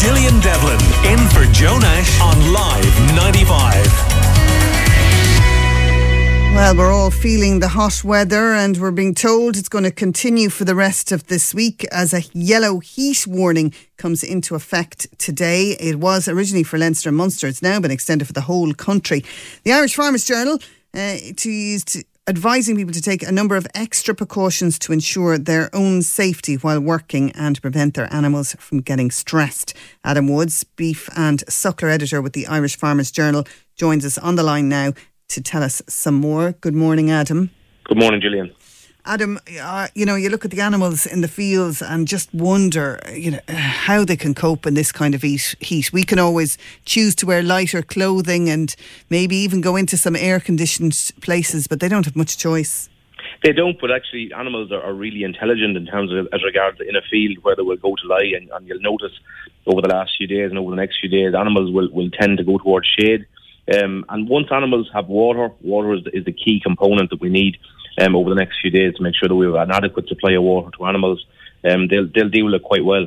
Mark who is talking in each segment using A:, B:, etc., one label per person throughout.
A: Gillian Devlin in for Joe Nash on Live 95.
B: Well, we're all feeling the hot weather, and we're being told it's going to continue for the rest of this week as a yellow heat warning comes into effect today. It was originally for Leinster and Munster, it's now been extended for the whole country. The Irish Farmers Journal uh, to use advising people to take a number of extra precautions to ensure their own safety while working and prevent their animals from getting stressed. Adam Woods, beef and suckler editor with the Irish Farmers Journal, joins us on the line now to tell us some more. Good morning, Adam.
C: Good morning, Gillian.
B: Adam, uh, you know, you look at the animals in the fields and just wonder, you know, how they can cope in this kind of heat. We can always choose to wear lighter clothing and maybe even go into some air-conditioned places, but they don't have much choice.
C: They don't, but actually, animals are, are really intelligent in terms of as regards in a field where they will go to lie. And, and you'll notice over the last few days and over the next few days, animals will, will tend to go towards shade. Um, and once animals have water, water is, is the key component that we need um, over the next few days to make sure that we have an adequate supply of water to animals. Um, they'll they'll deal with it quite well.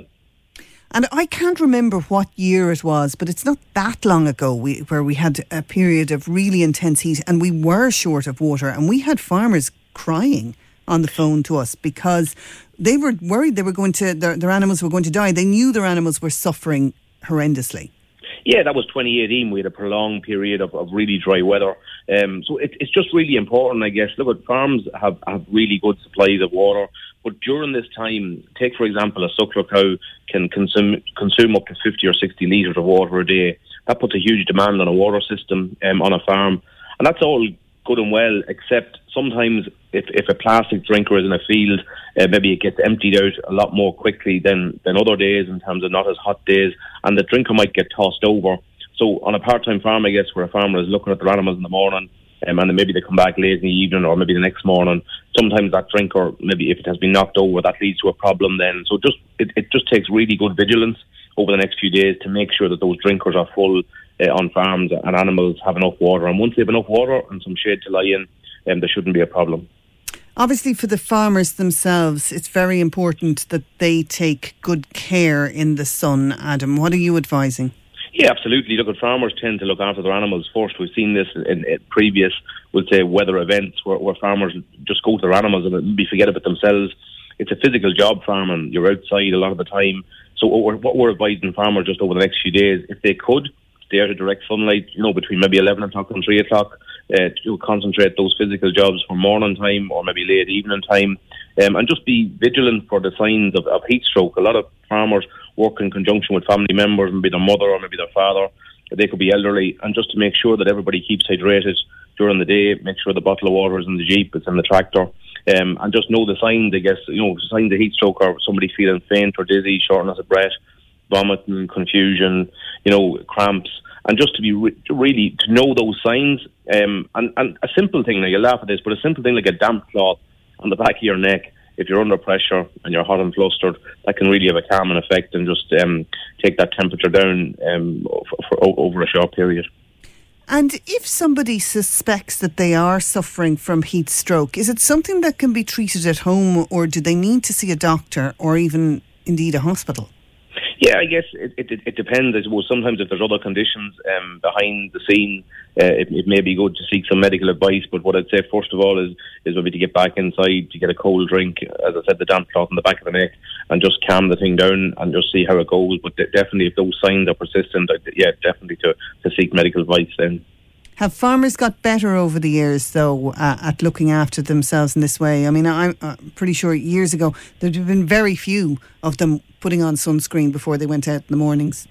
B: And I can't remember what year it was, but it's not that long ago we, where we had a period of really intense heat and we were short of water and we had farmers crying on the phone to us because they were worried they were going to their, their animals were going to die. They knew their animals were suffering horrendously.
C: Yeah, that was 2018. We had a prolonged period of, of really dry weather. Um, so it, it's just really important, I guess. Look, at farms have, have really good supplies of water. But during this time, take for example, a suckler cow can consume consume up to 50 or 60 litres of water a day. That puts a huge demand on a water system um, on a farm. And that's all good and well, except sometimes if, if a plastic drinker is in a field, uh, maybe it gets emptied out a lot more quickly than, than other days in terms of not as hot days, and the drinker might get tossed over. So on a part-time farm, I guess, where a farmer is looking at their animals in the morning, um, and then maybe they come back late in the evening or maybe the next morning. Sometimes that drinker, maybe if it has been knocked over, that leads to a problem then. So just it, it just takes really good vigilance over the next few days to make sure that those drinkers are full uh, on farms and animals have enough water. And once they have enough water and some shade to lie in, um, there shouldn't be a problem.
B: Obviously, for the farmers themselves, it's very important that they take good care in the sun. Adam, what are you advising?
C: Yeah, absolutely. Look, farmers tend to look after their animals first. We've seen this in, in previous, we'll say, weather events where, where farmers just go to their animals and maybe forget about themselves. It's a physical job, farming. You're outside a lot of the time. So what we're, what we're advising farmers just over the next few days, if they could, out of direct sunlight, you know, between maybe 11 o'clock and 3 o'clock, uh, to concentrate those physical jobs for morning time or maybe late evening time, um, and just be vigilant for the signs of, of heat stroke. A lot of farmers work in conjunction with family members, maybe their mother or maybe their father. They could be elderly, and just to make sure that everybody keeps hydrated during the day, make sure the bottle of water is in the jeep, it's in the tractor, um, and just know the signs. I guess you know signs of heat stroke or somebody feeling faint or dizzy, shortness of breath, vomiting, confusion, you know, cramps and just to be re- really to know those signs. Um, and, and a simple thing, now you laugh at this, but a simple thing like a damp cloth on the back of your neck, if you're under pressure and you're hot and flustered, that can really have a calming effect and just um, take that temperature down um, for, for, over a short period.
B: And if somebody suspects that they are suffering from heat stroke, is it something that can be treated at home or do they need to see a doctor or even indeed a hospital?
C: Yeah, I guess it, it, it depends. I suppose sometimes if there's other conditions um, behind the scene, uh, it, it may be good to seek some medical advice. But what I'd say first of all is is maybe to get back inside, to get a cold drink, as I said, the damp cloth in the back of the neck, and just calm the thing down and just see how it goes. But definitely, if those signs are persistent, yeah, definitely to, to seek medical advice then.
B: Have farmers got better over the years, though, uh, at looking after themselves in this way? I mean, I'm uh, pretty sure years ago there'd have been very few of them putting on sunscreen before they went out in the mornings.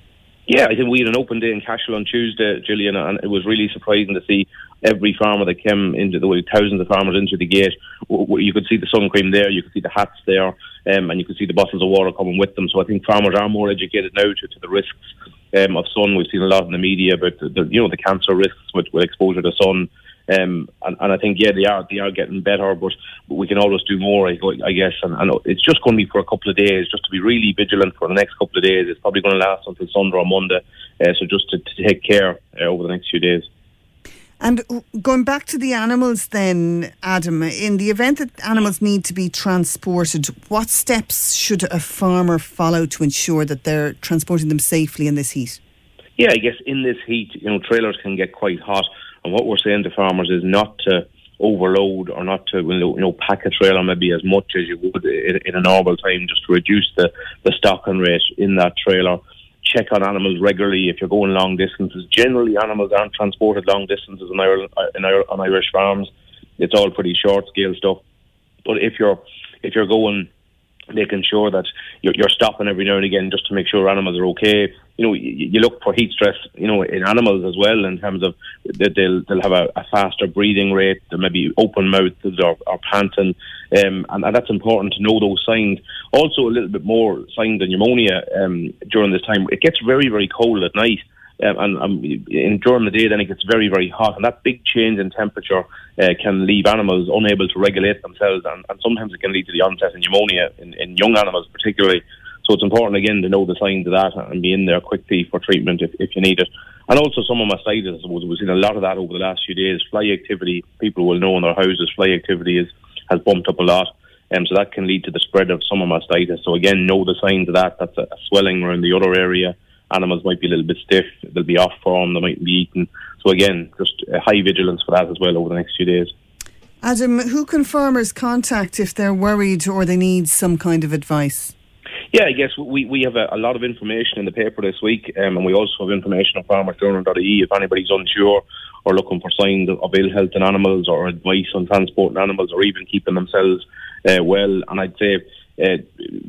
C: Yeah, I think we had an open day in Cashel on Tuesday, Gillian, and it was really surprising to see every farmer that came into the way, thousands of farmers into the gate. You could see the sun cream there, you could see the hats there, um, and you could see the bottles of water coming with them. So I think farmers are more educated now to, to the risks um, of sun. We've seen a lot in the media about the, you know the cancer risks with, with exposure to sun. Um, and, and I think yeah they are they are getting better, but, but we can always do more. I, I guess, and, and, it's just going to be for a couple of days, just to be really vigilant for the next couple of days. It's probably going to last until Sunday or Monday, uh, so just to, to take care uh, over the next few days.
B: And going back to the animals, then, Adam, in the event that animals need to be transported, what steps should a farmer follow to ensure that they're transporting them safely in this heat?
C: Yeah, I guess in this heat, you know, trailers can get quite hot, and what we're saying to farmers is not to overload or not to you know pack a trailer maybe as much as you would in, in a normal time, just to reduce the the stocking rate in that trailer check on animals regularly if you're going long distances. Generally, animals aren't transported long distances in Ireland, uh, in, on Irish farms. It's all pretty short scale stuff. But if you're if you're going making sure that you're, you're, stopping every now and again just to make sure animals are okay. You know, you, you, look for heat stress, you know, in animals as well in terms of that they'll they'll have a, a faster breathing rate, they may be open mouthed or, or panting, um, and, and, that's important to know those signs. Also, a little bit more signs of pneumonia um, during this time. It gets very very cold at night um, and um, in, during the day, then it gets very, very hot, and that big change in temperature uh, can leave animals unable to regulate themselves, and, and, sometimes it can lead to the onset of pneumonia in, in, young animals, particularly. So it's important again to know the signs of that and be in there quickly for treatment if, if you need it. And also some of my I suppose we've seen a lot of that over the last few days. Fly activity, people will know in their houses, fly activity is, has bumped up a lot. Um, so that can lead to the spread of summer mastitis. So again, know the signs of that. That's a, a swelling around the other area animals might be a little bit stiff, they'll be off form, they might be eaten. So again, just high vigilance for that as well over the next few days.
B: Adam, who can farmers contact if they're worried or they need some kind of advice?
C: Yeah, I guess we, we have a, a lot of information in the paper this week, um, and we also have information on farmersjournal.ie if anybody's unsure or looking for signs of, ill health in animals or advice on transporting animals or even keeping themselves uh, well. And I'd say uh,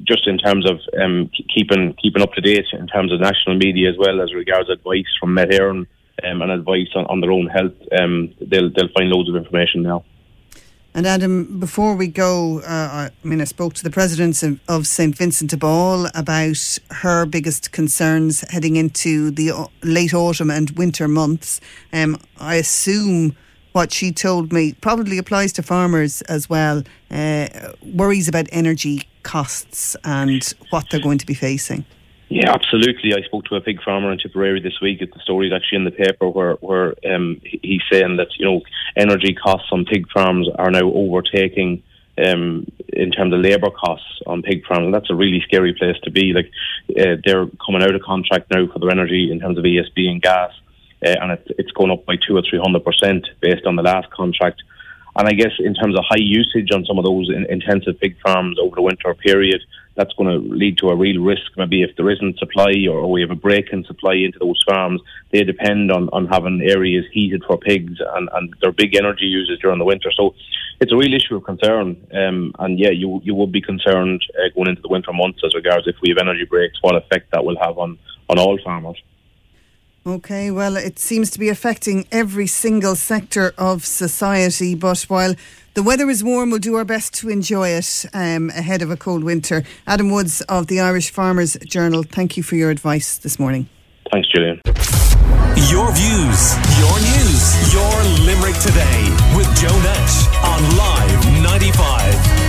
C: just in terms of um, keeping keeping up to date in terms of national media as well as regards advice from Met Éireann um, and advice on, on their own health, um, they'll they'll find loads of information now.
B: And Adam, before we go, uh, I mean, I spoke to the president of St Vincent de Paul about her biggest concerns heading into the late autumn and winter months. Um, I assume what she told me probably applies to farmers as well. Uh, worries about energy costs and what they're going to be facing.
C: Yeah, absolutely. I spoke to a pig farmer in Tipperary this week. The story is actually in the paper where where um, he's saying that you know energy costs on pig farms are now overtaking um, in terms of labour costs on pig farms, and that's a really scary place to be. Like uh, they're coming out of contract now for their energy in terms of ESB and gas, uh, and it's, it's going up by two or three hundred percent based on the last contract. And I guess in terms of high usage on some of those in, intensive pig farms over the winter period, that's going to lead to a real risk. Maybe if there isn't supply or, we have a break in supply into those farms, they depend on, on having areas heated for pigs and, and they're big energy users during the winter. So it's a real issue of concern. Um, and yeah, you you would be concerned uh, going into the winter months as regards if we have energy breaks, what effect that will have on, on all farmers.
B: Okay, well, it seems to be affecting every single sector of society, but while the weather is warm, we'll do our best to enjoy it um, ahead of a cold winter. Adam Woods of the Irish Farmers Journal, thank you for your advice this morning.
C: Thanks, Julian.
A: Your views, your news, your Limerick today with Joe Nash on Live 95.